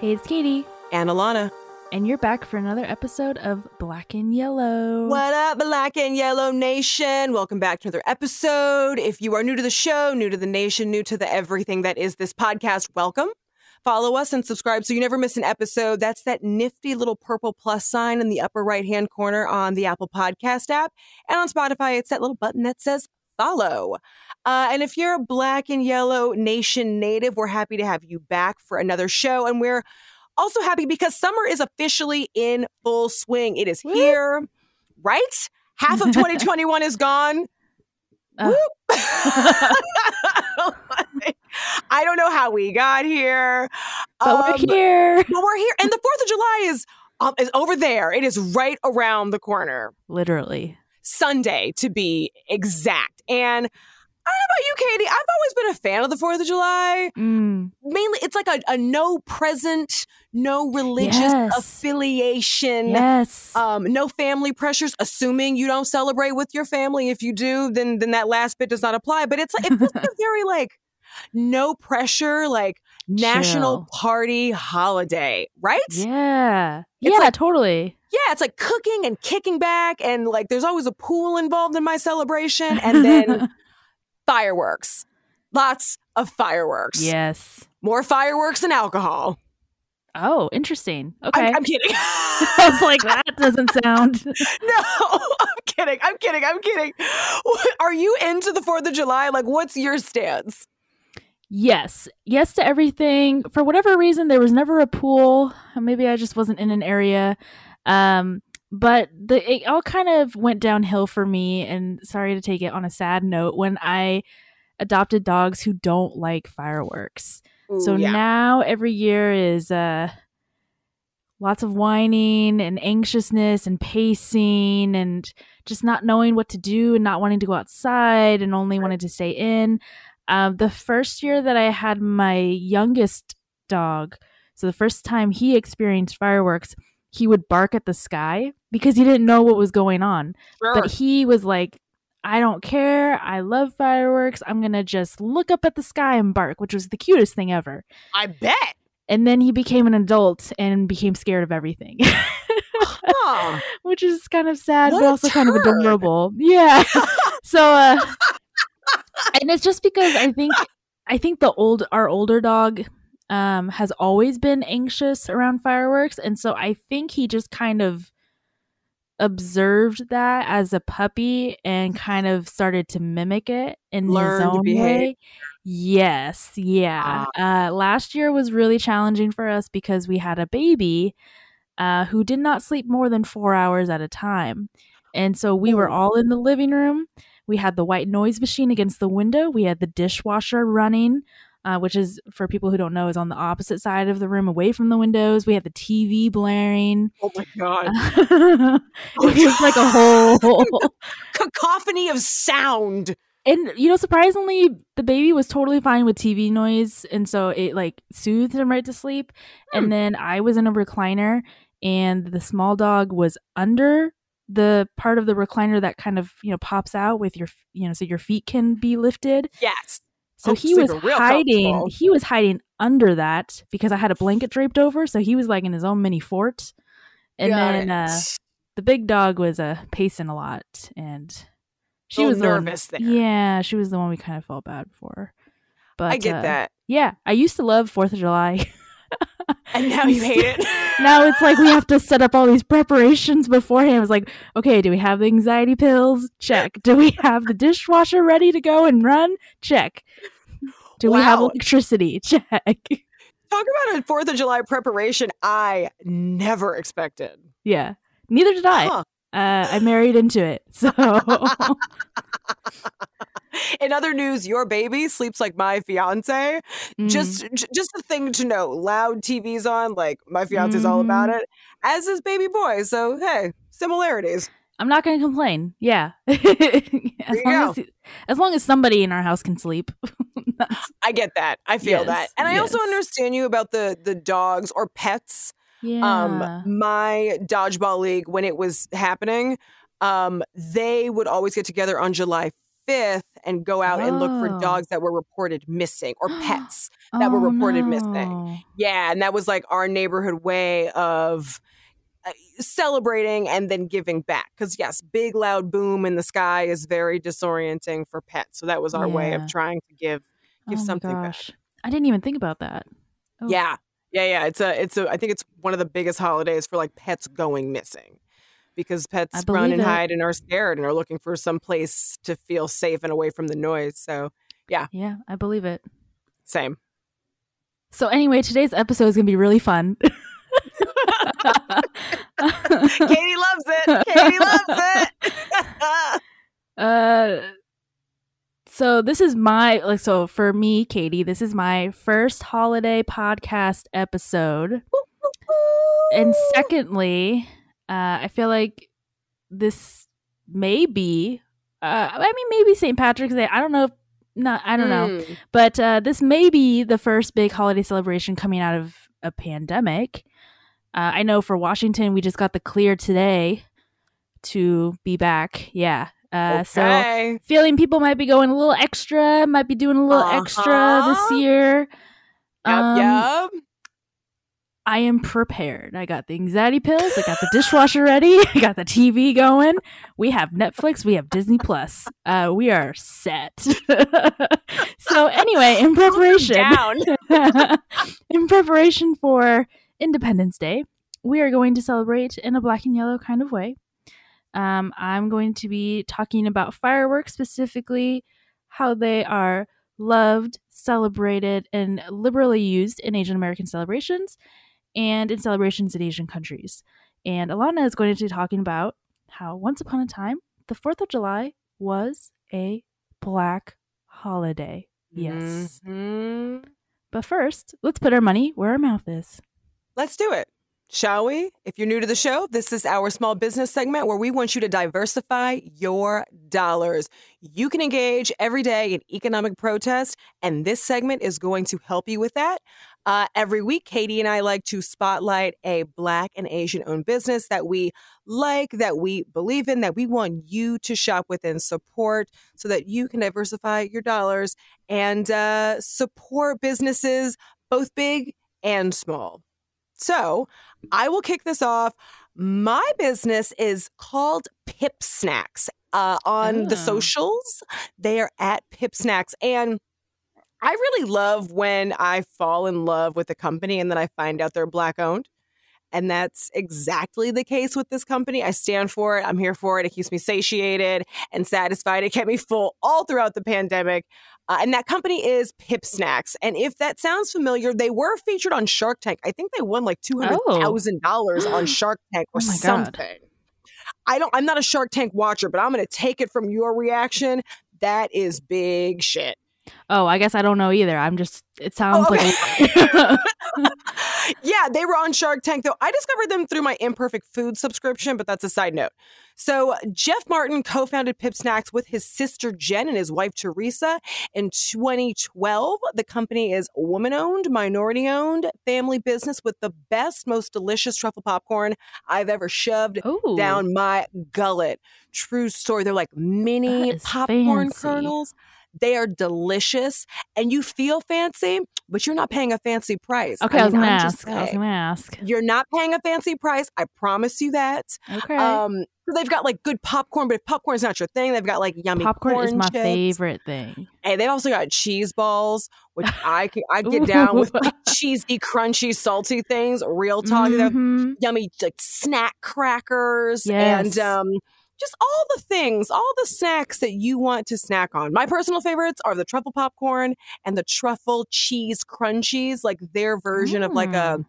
Hey, it's Kaytie, and Alana. and you're back for another episode of Black and Yellow. What up, Black and Yellow Nation? Welcome back to another episode. If you are new to the show, new to the nation, new to the everything that is this podcast, welcome. Follow us and subscribe so you never miss an episode. That's that nifty little purple plus sign in the upper right hand corner on the Apple Podcast app. And on Spotify, it's that little button that says follow. Uh, and if you're a Black and Yellow Nation native, we're happy to have you back for another show. And we're also happy because summer is officially in full swing. It is Woo. here, right? Half of 2021 is gone. Uh. Whoop. I don't know how we got here, but Um, we're here. But we're here, and the Fourth of July is um, is over there. It is right around the corner. Literally. Sunday, to be exact. And don't know about you, Kaytie. I've always been a fan of the Fourth of July Mm. mainly it's like a, a no present, no religious Yes. affiliation. Yes. Um, no family pressures, assuming you don't celebrate with your family. If you do, then then that last bit does not apply. But it's like it feels like a very like no pressure, like national Chill. party holiday, right? yeah. It's yeah, like- totally. Yeah, it's like cooking and kicking back, and like there's always a pool involved in my celebration, and then fireworks. Lots of fireworks. yes. More fireworks than alcohol. Oh, interesting. Okay. I'm, I'm kidding. I was like, that doesn't sound. no, I'm kidding. I'm kidding. I'm kidding. Are you into the 4th of July? Like, what's your stance? Yes. Yes to everything. For whatever reason, there was never a pool. Maybe I just wasn't in an area. Um, but the it all kind of went downhill for me. And sorry to take it on a sad note when I adopted dogs who don't like fireworks. so yeah. now every year is uh lots of whining and anxiousness and pacing and just not knowing what to do and not wanting to go outside and only wanted to stay in. Um, the first year that I had my youngest dog, so the first time he experienced fireworks, he would bark at the sky because he didn't know what was going on. Sure. But he was like, I don't care. I love fireworks. I'm going to just look up at the sky and bark, which was the cutest thing ever. I bet. And then he became an adult and became scared of everything, Huh. which is kind of sad, What but also kind of adorable. Yeah. so, uh, and it's just because I think, I think the old, our older dog, um, has always been anxious around fireworks. And so I think he just kind of observed that as a puppy and kind of started to mimic it in Learned his own way. Yes, yeah. Uh, last year was really challenging for us because we had a baby uh, who did not sleep more than four hours at a time. And so we were all in the living room. We had the white noise machine against the window. We had the dishwasher running, uh, which is, for people who don't know, is on the opposite side of the room away from the windows. We had the TV blaring. Oh my God. it was like a whole. Cacophony of sound. and you know surprisingly the baby was totally fine with tv noise and so it like soothed him right to sleep Hmm. and then i was in a recliner and the small dog was under the part of the recliner that kind of you know pops out with your you know so your feet can be lifted Yes. So Oh, he was hiding comfortable. he was hiding under that because i had a blanket draped over so he was like in his own mini fort and Got then uh the big dog was uh pacing a lot and she was the one- nervous there. yeah she was the one we kind of felt bad for but I get uh, that. yeah i used to love fourth of july And now you hate it. now it's like we have to set up all these preparations beforehand. It's like okay do we have the anxiety pills? Check. Do we have the dishwasher ready to go and run? Check. Do we have electricity? Check. Talk about a 4th of July preparation I never expected. yeah. Neither did i. Huh. uh, i married into it so In other news, your baby sleeps like my fiance. Mm. Just, just a thing to know. Loud TVs on, like my fiance's all about Mm-hmm. it. As is baby boy. So hey, similarities. I'm not going to complain. Yeah. as long as as long as somebody in our house can sleep. I get that. I feel that, Yes, and I also understand you about the the dogs or pets. yeah. Um, my dodgeball league when it was happening, um, they would always get together on July 25th and go out and look for Oh. dogs that were reported missing or pets that were Oh, reported missing. Yeah, and that was like our neighborhood way of uh, celebrating and then giving back. Because yes, big loud boom in the sky is very disorienting for pets. So that was our way of trying to give give oh something my back. I didn't even think about that. Oh. Yeah, yeah, yeah. It's a it's a. I think it's one of the biggest holidays for like pets going missing. Because pets run and it. hide and are scared and are looking for some place to feel safe and away from the noise. So yeah. Yeah, I believe it. same. So anyway, today's episode is gonna be really fun. Kaytie loves it. Kaytie loves it. uh so this is my like so for me, Kaytie, this is my first holiday podcast episode. And secondly, uh I feel like this may be uh I mean maybe St. Patrick's Day. I don't know if not I don't know. Mm. But uh, this may be the first big holiday celebration coming out of a pandemic. Uh, I know for Washington, we just got the clear today to be back. Yeah. Uh, So Okay. feeling people might be going a little extra, might be doing a little extra Uh-huh. this year. Yep, Um, yep. I am prepared. I got the anxiety pills. I got the dishwasher ready. I got the TV going. We have Netflix. We have Disney Plus. Uh, we are set. so anyway, in preparation, in preparation for Independence Day, we are going to celebrate in a black and yellow kind of way. Um, I'm going to be talking about fireworks, specifically how they are loved, celebrated, and liberally used in Asian American celebrations and in celebrations in Asian countries. And Alana is going to be talking about how once upon a time, the 4th of July was a black holiday. Yes. Mhm. But first, let's put our money where our mouth is. Let's do it. Shall we? If you're new to the show, this is our small business segment where we want you to diversify your dollars. You can engage every day in economic protest, and this segment is going to help you with that. Uh, every week, Kaytie and I like to spotlight a Black and Asian owned business that we like, that we believe in, that we want you to shop with and support so that you can diversify your dollars and uh, support businesses, both big and small. So, I will kick this off. My business is called Pip Snacks. Uh, on the Oh. socials, they are at Pip Snacks. And I really love when I fall in love with a company and then I find out they're Black owned. And that's exactly the case with this company. I stand for it. I'm here for it. It keeps me satiated and satisfied. It kept me full all throughout the pandemic. Uh, and that company is Pip Snacks. And if that sounds familiar, they were featured on Shark Tank. I think they won like two hundred thousand dollars on Shark Tank or Oh my God. something. I don't. I'm not a Shark Tank watcher, but I'm going to take it from your reaction. That is big shit. Oh, I guess I don't know either. I'm just, it sounds Oh, like. yeah, they were on Shark Tank, though. I discovered them through my Imperfect Food subscription, but that's a side note. So, Jeff Martin co founded Pip Snacks with his sister Jen and his wife Teresa in 2012. The company is woman owned, minority owned, family business with the best, most delicious truffle popcorn I've ever shoved oh, down my gullet. True story. They're like mini popcorn fancy. kernels. They are delicious and you feel fancy, but you're not paying a fancy price. Okay, I, was mean, gonna I'm just ask. I was gonna ask. You're not paying a fancy price. I promise you that. Okay. Um, so they've got like good popcorn, but if popcorn's not your thing, they've got like yummy Popcorn corn is my chips. favorite thing. And they've also got cheese balls, which I can I get down with like cheesy, crunchy, salty things. Real talk. Mhm. yummy like snack crackers Yes. and um just all the things, all the snacks that you want to snack on. My personal favorites are the truffle popcorn and the truffle cheese crunchies, like their version of like a Mm.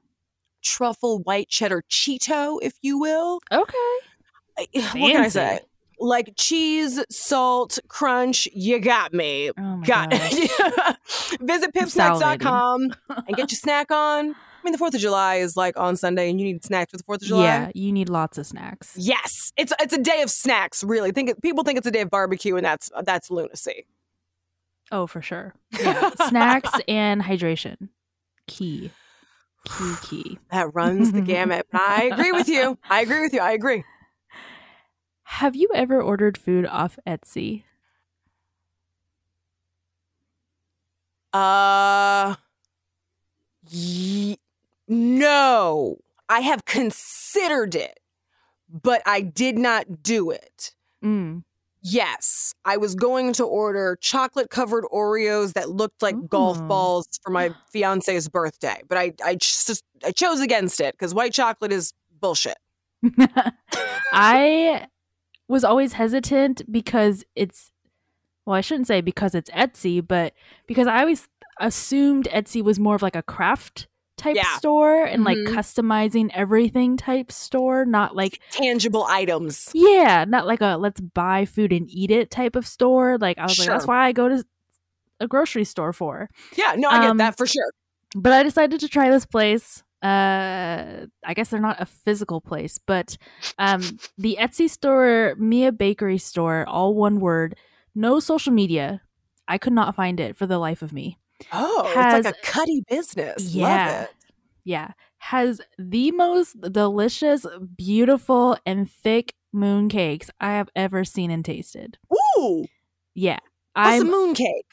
truffle white cheddar Cheeto, if you will. Okay. I- What can I say? Like cheese, salt, crunch, you got me. Oh Got god. Visit pipsnacks.com and get your snack on. I mean, the 4th of July is like on Sunday and you need snacks for the 4th of July. Yeah, you need lots of snacks. Yes, it's it's a day of snacks. Really, think people think it's a day of barbecue, and that's that's lunacy. Oh, for sure. Yeah. snacks and hydration. Key. Key key. That runs the gamut. I agree with you. I agree with you. I agree. Have you ever ordered food off Etsy? Uh, ye- no, I have considered it, but I did not do it. Mm. Yes, I was going to order chocolate covered Oreos that looked like golf balls for my fiance's birthday, but I I just I chose against it because white chocolate is bullshit. I was always hesitant because it's well, I shouldn't say because it's Etsy, but because I always assumed Etsy was more of like a craft type Yeah. store and like Mhm. customizing everything type store, not like Tangible items. yeah, not like a let's buy food and eat it type of store. Like I was like that's why I go to a grocery store for. Yeah, no, I get Um, that for sure. but I decided to try this place. Uh, I guess they're not a physical place, but um, the Etsy store, Mia Bakery store, all one word, no social media. I could not find it for the life of me. Oh, has- it's like a cutty business. Yeah. Love it. Yeah, has the most delicious, beautiful, and thick moon cakes I have ever seen and tasted. Ooh, Yeah, what's a I'm. moon cake?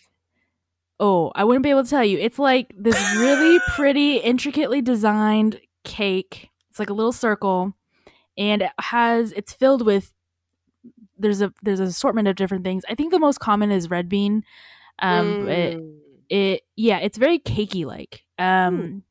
Oh, I wouldn't be able to tell you. It's like this really pretty, intricately designed cake. It's like a little circle, and it has it's filled with there's a there's an assortment of different things. I think the most common is red bean. Um, but it, Mm, it yeah, it's very cakey like. Um,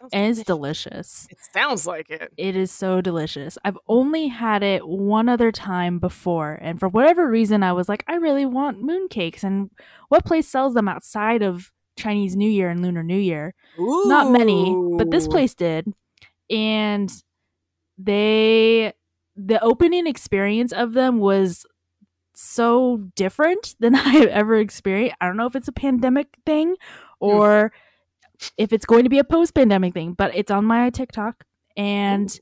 sounds and it's delicious. delicious. It sounds like it. It is so delicious. I've only had it one other time before, and for whatever reason, I was like, I really want mooncakes. And what place sells them outside of Chinese New Year and Lunar New Year? Not many, but this place did. And they, the opening experience of them was so different than I have ever experienced. I don't know if it's a pandemic thing or if it's going to be a post pandemic thing, but it's on my TikTok and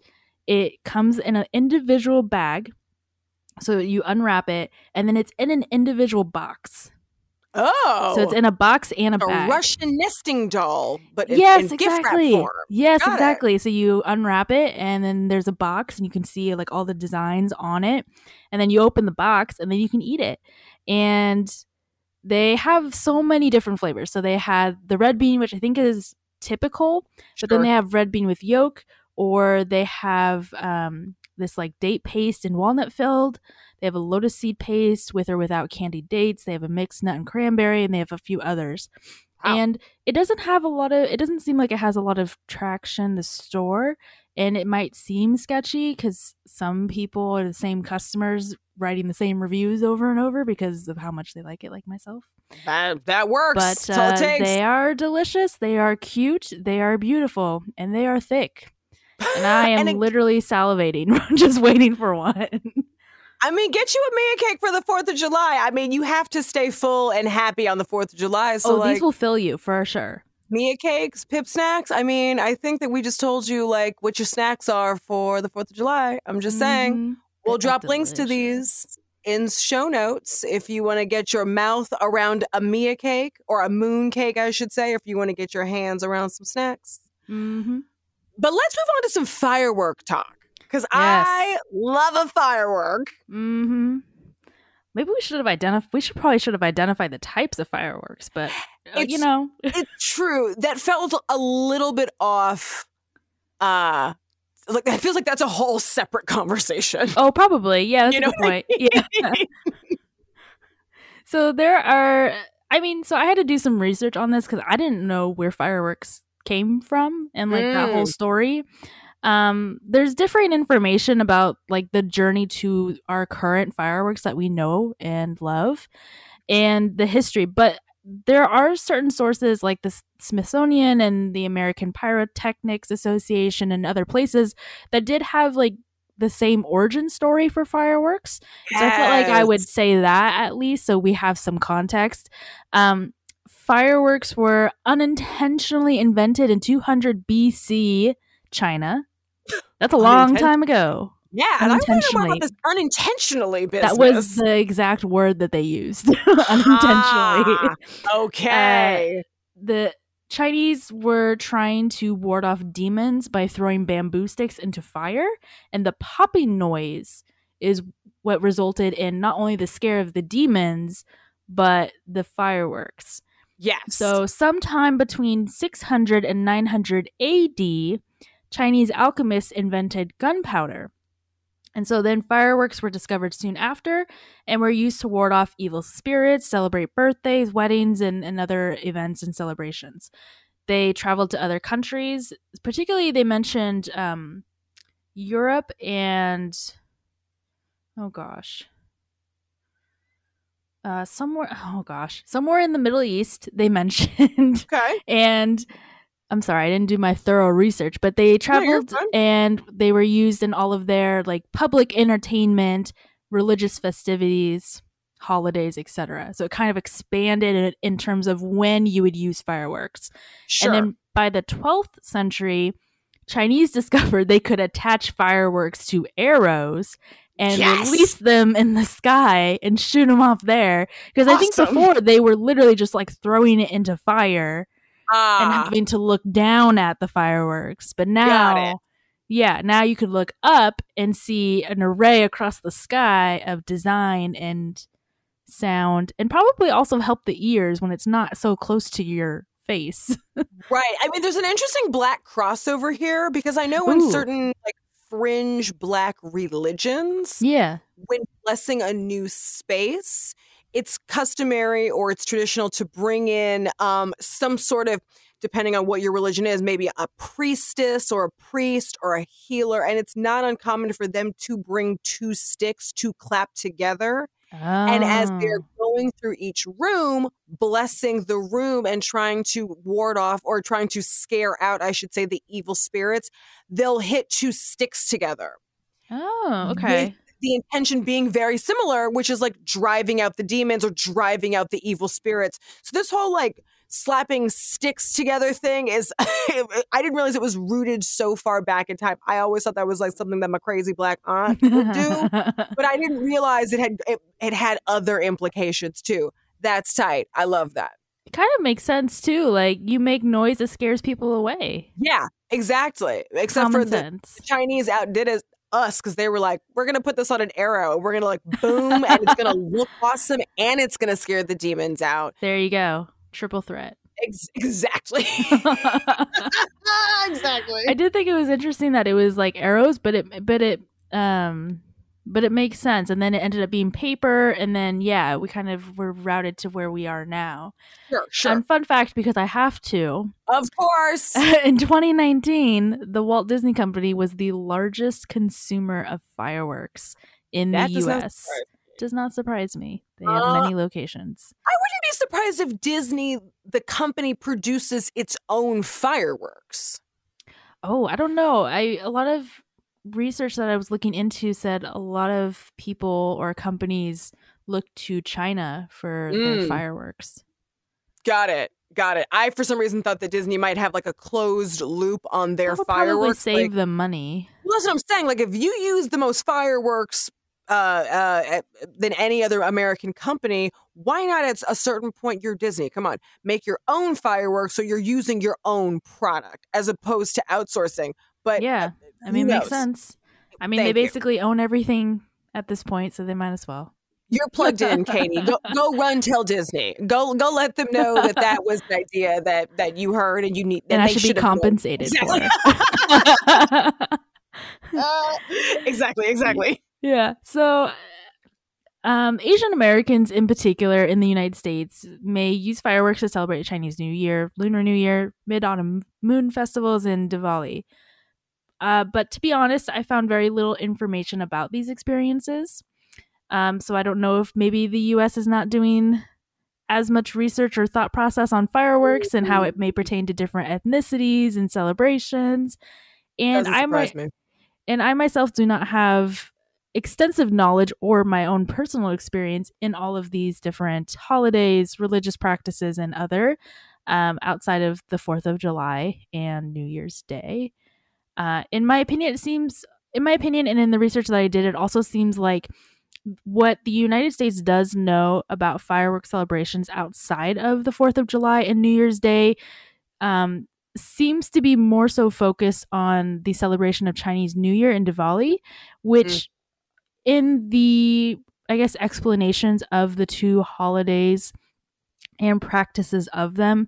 it comes in an individual bag. So you unwrap it and then it's in an individual box. Oh, So it's in a box and a, a bag. Russian nesting doll, but yes, in gift wrap exactly. form. Yes, Got it. exactly. So you unwrap it and then there's a box and you can see like all the designs on it. And then you open the box and then you can eat it. And they have so many different flavors. So they had the red bean, which I think is typical, but then they have red bean with yolk, or they have um, this like date paste and walnut filled. They have a lotus seed paste with or without candied dates. They have a mixed nut and cranberry, and they have a few others. Wow. And it doesn't have a lot of. It doesn't seem like it has a lot of traction. The store, and it might seem sketchy because some people are the same customers writing the same reviews over and over because of how much they like it, like myself that that works. but That's all uh, it takes. they are delicious they are cute they are beautiful and they are thick and i am And it- literally salivating just waiting for one I mean, get you a Mia cake for the Fourth of July. I mean, you have to stay full and happy on the Fourth of July. So, oh like, these will fill you for sure Mia cakes, pip snacks. I mean, I think that we just told you like what your snacks are for the Fourth of July. I'm just saying. Mhm. We'll drop links to these in show notes if you want to get your mouth around a Mia cake or a moon cake, I should say, if you want to get your hands around some snacks. Mhm. But let's move on to some firework talk because I love a firework. Mhm. maybe we should have identified we should probably should have identified the types of fireworks but uh, you know It's true. That felt a little bit off. Uh, like it feels like that's a whole separate conversation. oh probably yeah that's You a know good point yeah So there are, I mean, so I had to do some research on this because I didn't know where fireworks came from and like that whole Mm. story. Um, there's different information about like the journey to our current fireworks that we know and love and the history, but there are certain sources like the Smithsonian and the American Pyrotechnics Association and other places that did have like the same origin story for fireworks. So I felt like I would say that at least so we have some context. Um, fireworks were unintentionally invented in 200 BC China. That's a long time ago. Yeah, and I want to unintentionally. about this unintentionally business. That was the exact word that they used. unintentionally. Ah, okay. the Chinese were trying to ward off demons by throwing bamboo sticks into fire, and the popping noise is what resulted in not only the scare of the demons, but the fireworks. Yes. So, sometime between 600 and 900 AD, Chinese alchemists invented gunpowder. And so then fireworks were discovered soon after and were used to ward off evil spirits, celebrate birthdays, weddings, and, and other events and celebrations. They traveled to other countries. Particularly, they mentioned um, Europe and, oh gosh, uh, somewhere, oh gosh, somewhere in the Middle East, they mentioned. okay. and I'm sorry, I didn't do my thorough research, but they traveled fine. and they were used in all of their like public entertainment, religious festivities, holidays, etc. So it kind of expanded in, in terms of when you would use fireworks. Sure. And then by the 12th century, Chinese discovered they could attach fireworks to arrows and Yes! release them in the sky and shoot them off there. Because I think before they were literally just like throwing it into fire and ah, having to look down at the fireworks. But now, yeah, now you could look up and see an array across the sky of design and sound, and probably also help the ears when it's not so close to your face. right. I mean, there's an interesting black crossover here because I know in Ooh. certain like fringe black religions, yeah. when blessing a new space, it's customary or it's traditional to bring in um, some sort of, depending on what your religion is, maybe a priestess or a priest or a healer. And it's not uncommon for them to bring two sticks to clap together. oh. And as they're Oh. going through each room, blessing the room and trying to ward off or trying to scare out, I should say, the evil spirits, they'll hit two sticks together Oh, okay. The intention being very similar, which is like driving out the demons or driving out the evil spirits. So this whole like slapping sticks together thing is I didn't realize it was rooted so far back in time. I always thought that was like something that my crazy black aunt would do, but I didn't realize it had it, it had other implications too. That's tight. I love that. it kind of makes sense too. Like you make noise that scares people away. Yeah, exactly. Except Common for the sense. Chinese outdid us us because they were like, we're gonna put this on an arrow and we're gonna like boom and it's gonna look awesome and it's gonna scare the demons out. There you go. Triple threat. Ex- exactly. exactly. I did think it was interesting that it was like arrows, but it but it um but it makes sense. And then it ended up being paper, and then yeah, we kind of were routed to where we are now. Sure, sure. And fun fact, because I have to, of course. in 2019, the Walt Disney Company was the largest consumer of fireworks in That the does U.S. surprise Does not surprise me. They have Uh, many locations. I wouldn't be surprised if Disney, the company, produces its own fireworks. Oh, I don't know. I a lot of research that I was looking into said a lot of people or companies look to China for their Mm. fireworks. Got it. Got it. I, for some reason, thought that Disney might have like a closed loop on their That fireworks. save like- them money. Well, that's what I'm saying. Like, if you use the most fireworks uh, uh, than any other American company, why not at a certain point you're Disney? Come on, make your own fireworks so you're using your own product as opposed to outsourcing. But yeah, I mean, makes sense. I mean, Thank they you. basically own everything at this point, so they might as well. You're plugged in, Kaytie. Go, go run tell Disney. Go go let them know that that was an idea that that you heard and you need. And that I they should be compensated Exactly. for it. Uh, exactly. Exactly. Yeah. So, um, Asian Americans in particular in the United States may use fireworks to celebrate Chinese New Year, Lunar New Year, Mid Autumn Moon festivals, and Diwali. Uh, but to be honest, I found very little information about these experiences. Um, so I don't know if maybe the U.S. is not doing as much research or thought process on fireworks and how it may pertain to different ethnicities and celebrations. And I might and I myself do not have extensive knowledge or my own personal experience in all of these different holidays, religious practices, and other um, outside of the 4th of July and New Year's Day. Uh, in my opinion, it seems, in my opinion, and in the research that I did, it also seems like what the United States does know about fireworks celebrations outside of the 4th of July and New Year's Day um, seems to be more so focused on the celebration of Chinese New Year and Diwali, which in the I guess explanations of the two holidays and practices of them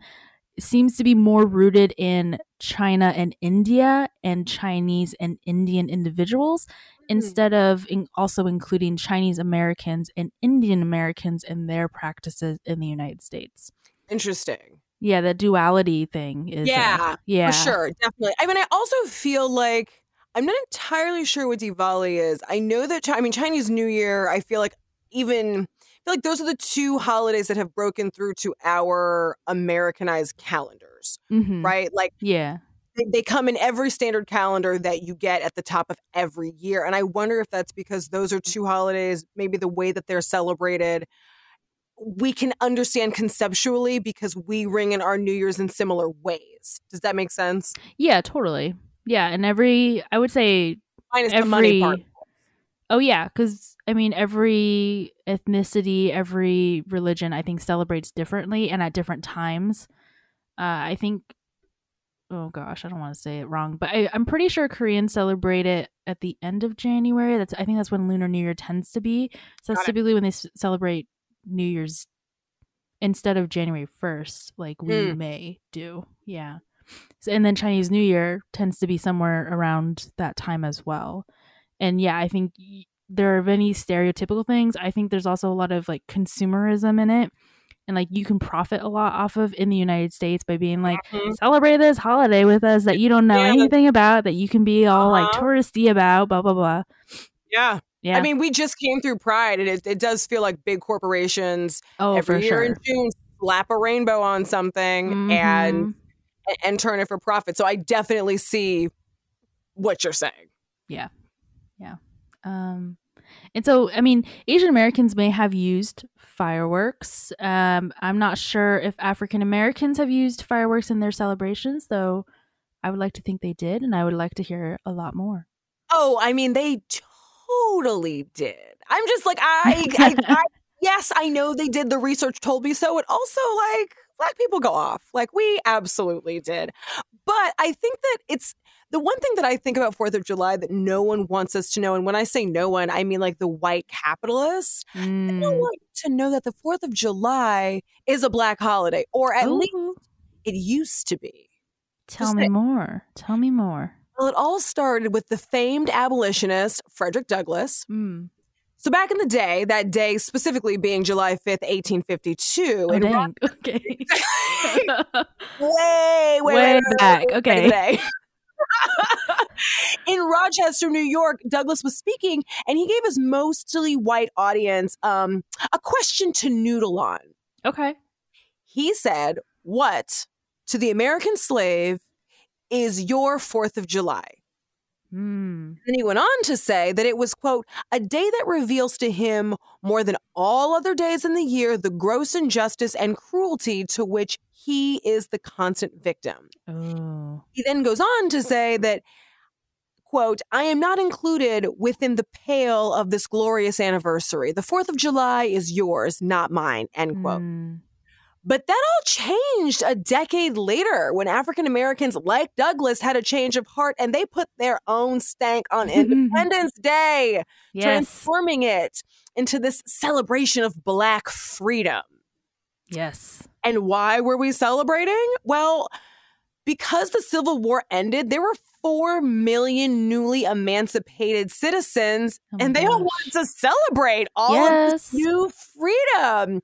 seems to be more rooted in China and India and Chinese and Indian individuals instead of in also including Chinese Americans and Indian Americans in their practices in the United States. Interesting. Yeah, the duality thing is uh, Yeah, yeah, For sure, definitely. I mean, I also feel like I'm not entirely sure what Diwali is. I know that I mean Chinese New Year. I feel like even feel like those are the two holidays that have broken through to our Americanized calendars, Mhm. right? Like Yeah. they, they come in every standard calendar that you get at the top of every year, and I wonder if that's because those are two holidays. Maybe the way that they're celebrated. We can understand conceptually because we ring in our New Year's in similar ways. Does that make sense? Yeah, totally. Yeah, and every I would say Minus the every money part. Oh yeah, cuz I mean every ethnicity, every religion I think celebrates differently and at different times. Uh I think oh gosh, I don't want to say it wrong, but I, I'm pretty sure Koreans celebrate it at the end of January. That's I think that's when Lunar New Year tends to be. So that's it. typically when they s- celebrate New Year's instead of January 1st, like we Mm. may do. Yeah. So, and then Chinese New Year tends to be somewhere around that time as well. And yeah, I think there are many stereotypical things. I think there's also a lot of like consumerism in it. And like you can profit a lot off of in the United States by being like, Mhm. celebrate this holiday with us that you don't know Yeah. anything about, that you can be all like Uh-huh. touristy about, blah, blah, blah. Yeah. Yeah. I mean, we just came through Pride, and it, it does feel like big corporations oh, every year sure. in June slap a rainbow on something and Mhm. and turn it for profit. So I definitely see what you're saying. Um, and so, I mean, Asian Americans may have used fireworks. Um, I'm not sure if African Americans have used fireworks in their celebrations, though I would like to think they did, and I would like to hear a lot more. Oh, I mean, they totally did. I'm just like, I, I, I yes, I know they did. The research told me so. It also like black people go off. Like we absolutely did. But I think that it's the one thing that I think about Fourth of July that no one wants us to know. And when I say no one, I mean like the white capitalists. They don't Mm. want to know that the Fourth of July is a black holiday, or at least it used to be. tell just me say- more. Tell me more. Well, it all started with the famed abolitionist Frederick Douglass. Mm. So back in the day, that day specifically being July 5th, 1852, Oh, in Okay. way, way, Way back. way Okay. in in Rochester, New York, Douglass was speaking, and he gave his mostly white audience um, a question to noodle on. okay. He said, "What to the American slave is your Fourth of July?" Mm. Then he went on to say that it was, quote, a day that reveals to him more than all other days in the year the gross injustice and cruelty to which he is the constant victim. Oh. He then goes on to say that, quote, I am not included within the pale of this glorious anniversary. The 4th of July is yours, not mine, end quote. Mm. But that all changed a decade later when African Americans like Douglass had a change of heart and they put their own stank on Independence Day, Yes. transforming it into this celebration of Black freedom. yes. And why were we celebrating? Well, because the Civil War ended, there were 4 million newly emancipated citizens, Oh and they all wanted to celebrate all of this new freedom.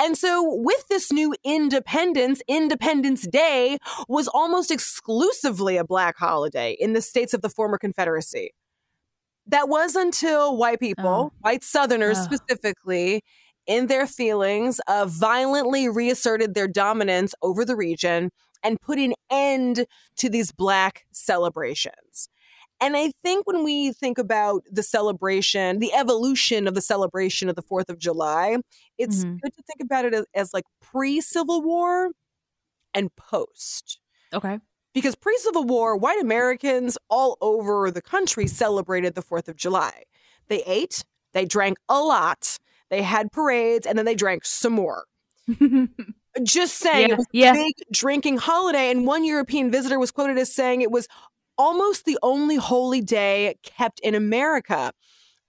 And so, with this new independence, Independence Day was almost exclusively a Black holiday in the states of the former Confederacy. That was until white people, Oh. white Southerners Oh. specifically, in their feelings, uh, violently reasserted their dominance over the region and put an end to these Black celebrations. And I think when we think about the celebration, the evolution of the celebration of the 4th of July, it's Mhm. good to think about it as, as like pre Civil War and post. Okay. Because pre Civil War, white Americans all over the country celebrated the 4th of July. They ate, they drank a lot, they had parades, and then they drank some more. Just saying, Yeah, it was yeah. a big drinking holiday. And one European visitor was quoted as saying it was almost the only holy day kept in America.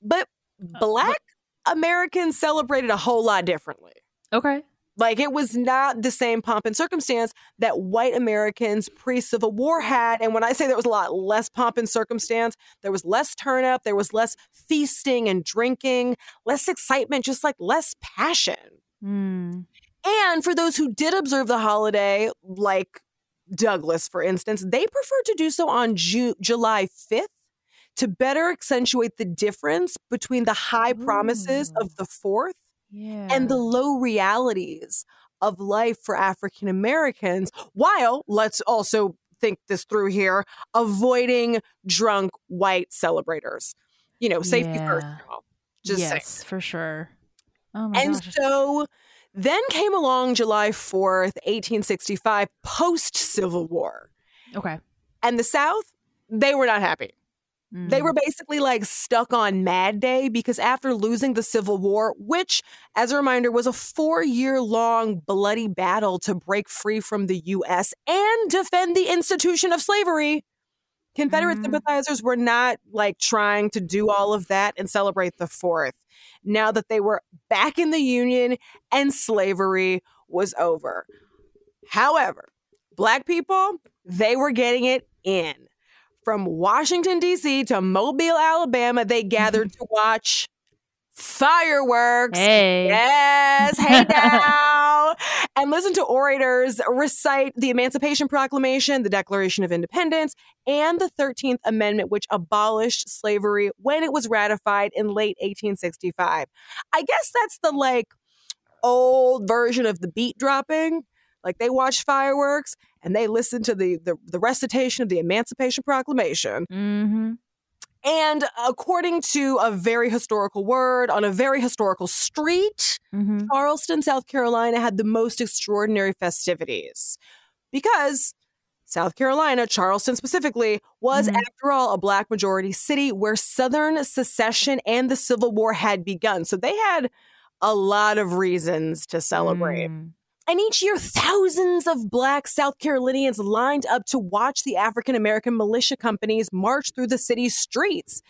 But Uh, Black Americans celebrated a whole lot differently, okay. Like it was not the same pomp and circumstance that white Americans pre Civil War had. And when I say there was a lot less pomp and circumstance, there was less turn up, there was less feasting and drinking, less excitement, just like less passion. Mm. And for those who did observe the holiday, like Douglass, for instance, they preferred to do so on Ju- July 5th to better accentuate the difference between the high promises Ooh. of the 4th Yeah. and the low realities of life for African Americans, while let's also think this through here, avoiding drunk white celebrators. You know, safety first. Yeah. y'all. Just saying. yes, for sure. Oh my And gosh. so then came along July 4th, 1865, post Civil War. okay. And the South, they were not happy. They Mm. were basically like stuck on Mad Day because after losing the Civil War, which, as a reminder, was a four year long bloody battle to break free from the U.S. and defend the institution of slavery, Confederate Mhm. sympathizers were not like trying to do all of that and celebrate the fourth. Now that they were back in the Union and slavery was over. However, black people, they were getting it in. From Washington, D.C. to Mobile, Alabama, they gathered to watch fireworks. Hey. Yes, hey now. and listen to orators recite the Emancipation Proclamation, the Declaration of Independence, and the 13th Amendment, which abolished slavery when it was ratified in late 1865. I guess that's the like old version of the beat dropping. Like they watch fireworks and they listen to the, the, the recitation of the Emancipation Proclamation. Mm-hmm. And according to a very historical word on a very historical street, Mm-hmm. Charleston, South Carolina had the most extraordinary festivities because South Carolina, Charleston specifically, was, Mhm. after all, a black majority city where Southern secession and the Civil War had begun. So they had a lot of reasons to celebrate. Mm. And each year, thousands of black South Carolinians lined up to watch the African American militia companies march through the city's streets.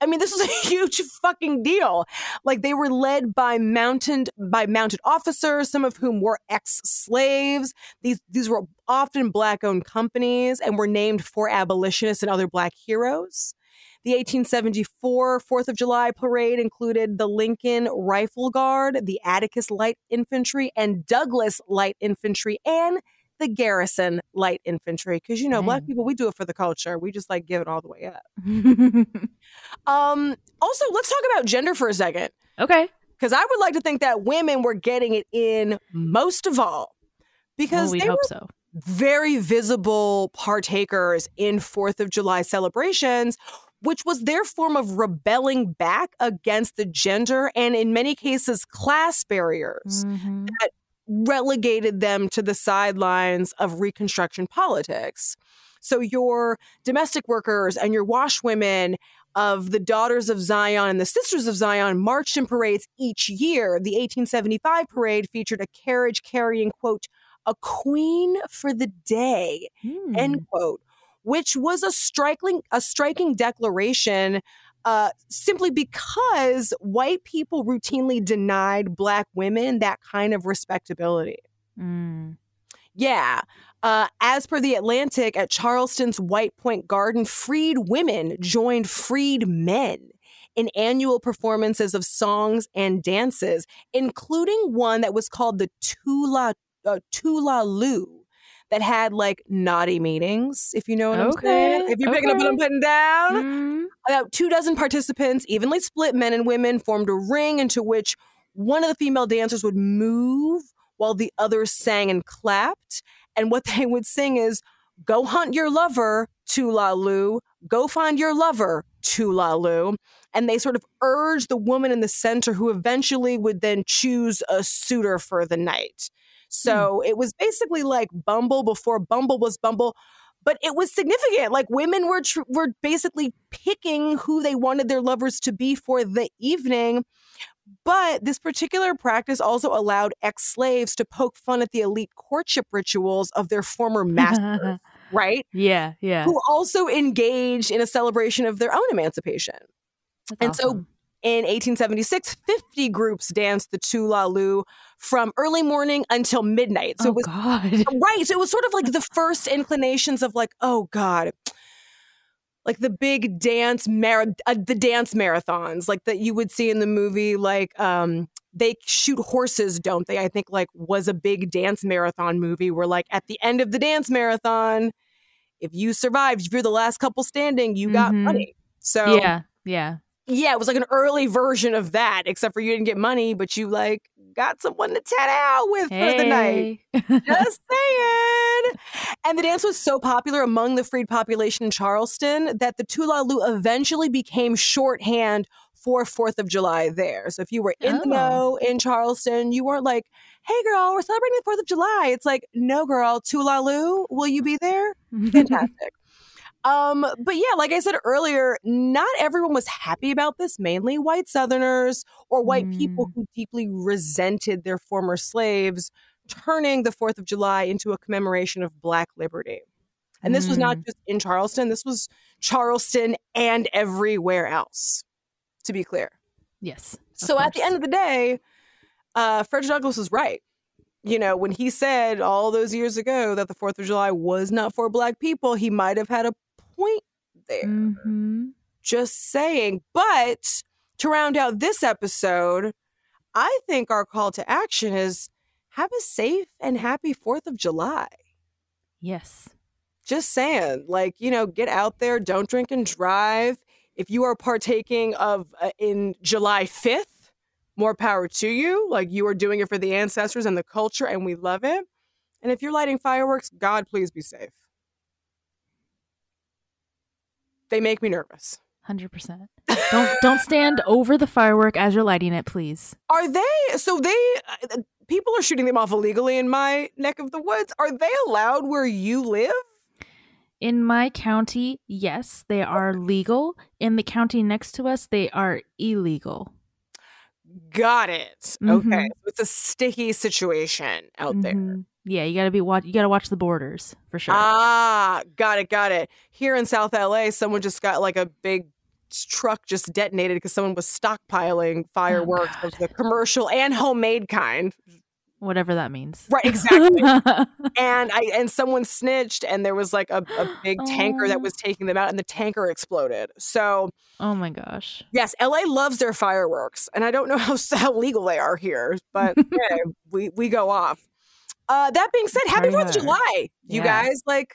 I mean, this was a huge fucking deal. Like they were led by mounted by mounted officers, some of whom were ex-slaves. These these were often black-owned companies and were named for abolitionists and other black heroes. The 1874 Fourth of July parade included the Lincoln Rifle Guard, the Attucks Light Infantry, and Douglass Light Infantry, and the Garrison Light Infantry. Because you know, black people, we do it for the culture. We just like give it all the way up. Mm. Um, also, let's talk about gender for a second. okay. Because I would like to think that women were getting it in most of all. Because Well, we they hope were so. very visible partakers in Fourth of July celebrations, which was their form of rebelling back against the gender and, in many cases, class barriers Mhm. relegated them to the sidelines of Reconstruction politics. So, your domestic workers and your washwomen of the Daughters of Zion and the Sisters of Zion marched in parades each year. The 1875 parade featured a carriage carrying, quote, a queen for the day, Mm. end quote, which was a striking a striking declaration uh, simply because white people routinely denied black women that kind of respectability. Mm. Yeah. Uh, as per the Atlantic, at Charleston's White Point Garden, freed women joined freed men in annual performances of songs and dances, including one that was called the Tula uh, Tula Lu, that had like naughty meetings, if you know what I'm saying. Okay, If you're picking up what. I'm putting down. Mm. About two dozen participants, evenly split men and women, formed a ring into which one of the female dancers would move while the others sang and clapped. And what they would sing is, Go hunt your lover, Tulalu. Go find your lover, Tulalu. And they sort of urged the woman in the center who eventually would then choose a suitor for the night. Hmm. So it was basically like Bumble before Bumble was Bumble but it was significant. Like women were tr- were basically picking who they wanted their lovers to be for the evening. But this particular practice also allowed ex-slaves to poke fun at the elite courtship rituals of their former masters, right? yeah, yeah. Who also engaged in a celebration of their own emancipation. That's and so. In 1876, 50 groups danced the Tulalu from early morning until midnight. So oh it was God. right. So it was sort of like the first inclinations of like, oh God, like the big dance mar- uh, the dance marathons, like that you would see in the movie, like um they shoot horses, don't they? I think like was a big dance marathon movie where like at the end of the dance marathon, if you survived, if you're the last couple standing, you got Mhm. money. So Yeah. Yeah. yeah, it was like an early version of that, except for you didn't get money, but you like got someone to tat out with for the night. Just saying. And the dance was so popular among the freed population in Charleston that the Tulalu eventually became shorthand for Fourth of July there. So if you were in the Oh. know in Charleston, you weren't like, hey girl, we're celebrating the Fourth of July. It's like, no girl, Tulalu, will you be there? Fantastic. Um, but yeah, like I said earlier, not everyone was happy about this, mainly white Southerners or white people Mm. who deeply resented their former slaves, turning the 4th of July into a commemoration of Black liberty. And this was not Mm. just in Charleston, this was Charleston and everywhere else, to be clear. yes. So at the end of the day, uh, Frederick Douglass was right. You know, when he said all those years ago that the 4th of July was not for Black people, he might have had a point there. Mhm. Just saying. But to round out this episode, I think our call to action is have a safe and happy 4th of July. Yes. Just saying, like, you know, get out there, don't drink and drive. If you are partaking of uh, in July 5th, more power to you. Like you are doing it for the ancestors and the culture, and we love it. And if you're lighting fireworks, God, please be safe. They make me nervous. Hundred percent. Don't don't stand over the firework as you're lighting it, please. Are they? So they uh, people are shooting them off illegally in my neck of the woods. Are they allowed where you live? In my county, yes, they are legal. In the county next to us, they are illegal. Got it. Okay, Mhm. so it's a sticky situation out there. Yeah, you gotta be watch. You gotta watch the borders for sure. Ah, got it, got it. Here in South LA, someone just got like a big truck just detonated because someone was stockpiling fireworks of the commercial and homemade kind. Whatever that means. Right, exactly. and I and someone snitched, and there was like a, a big tanker that Oh. was taking them out, and the tanker exploded. So oh my gosh. yes, LA loves their fireworks, and I don't know how how legal they are here, but yeah, we we go off. Uh, that being said, happy Fourth of. July, you Yeah. guys! Like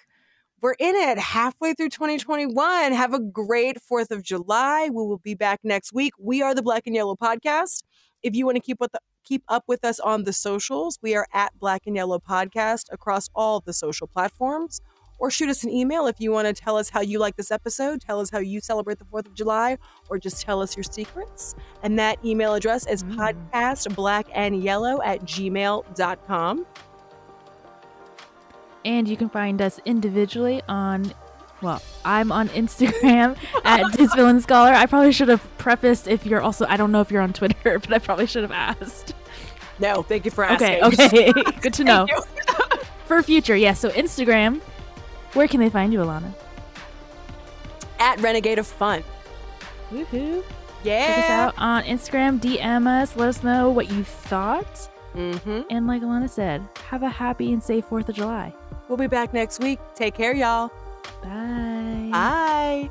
we're in it halfway through 2021. Have a great Fourth of July. We will be back next week. We are the Black and Yellow Podcast. If you want to keep with the, keep up with us on the socials, we are at Black and Yellow Podcast across all the social platforms. Or shoot us an email if you want to tell us how you like this episode, tell us how you celebrate the 4th of July, or just tell us your secrets. And that email address is Mm. podcast black and yellow at gmail.com. And you can find us individually on, well, I'm on Instagram at Disvillain Scholar. I probably should have prefaced if you're also, I don't know if you're on Twitter, but I probably should have asked. No, thank you for asking. Okay, okay. Good to know. For future, yes. so Instagram, where can they find you, Alana? At Renegade of Fun. Woohoo. Yeah. Check us out on Instagram, DM us, let us know what you thought. Mm-hmm. And like Alana said, have a happy and safe 4th of July. We'll be back next week. Take care, y'all. Bye. Bye.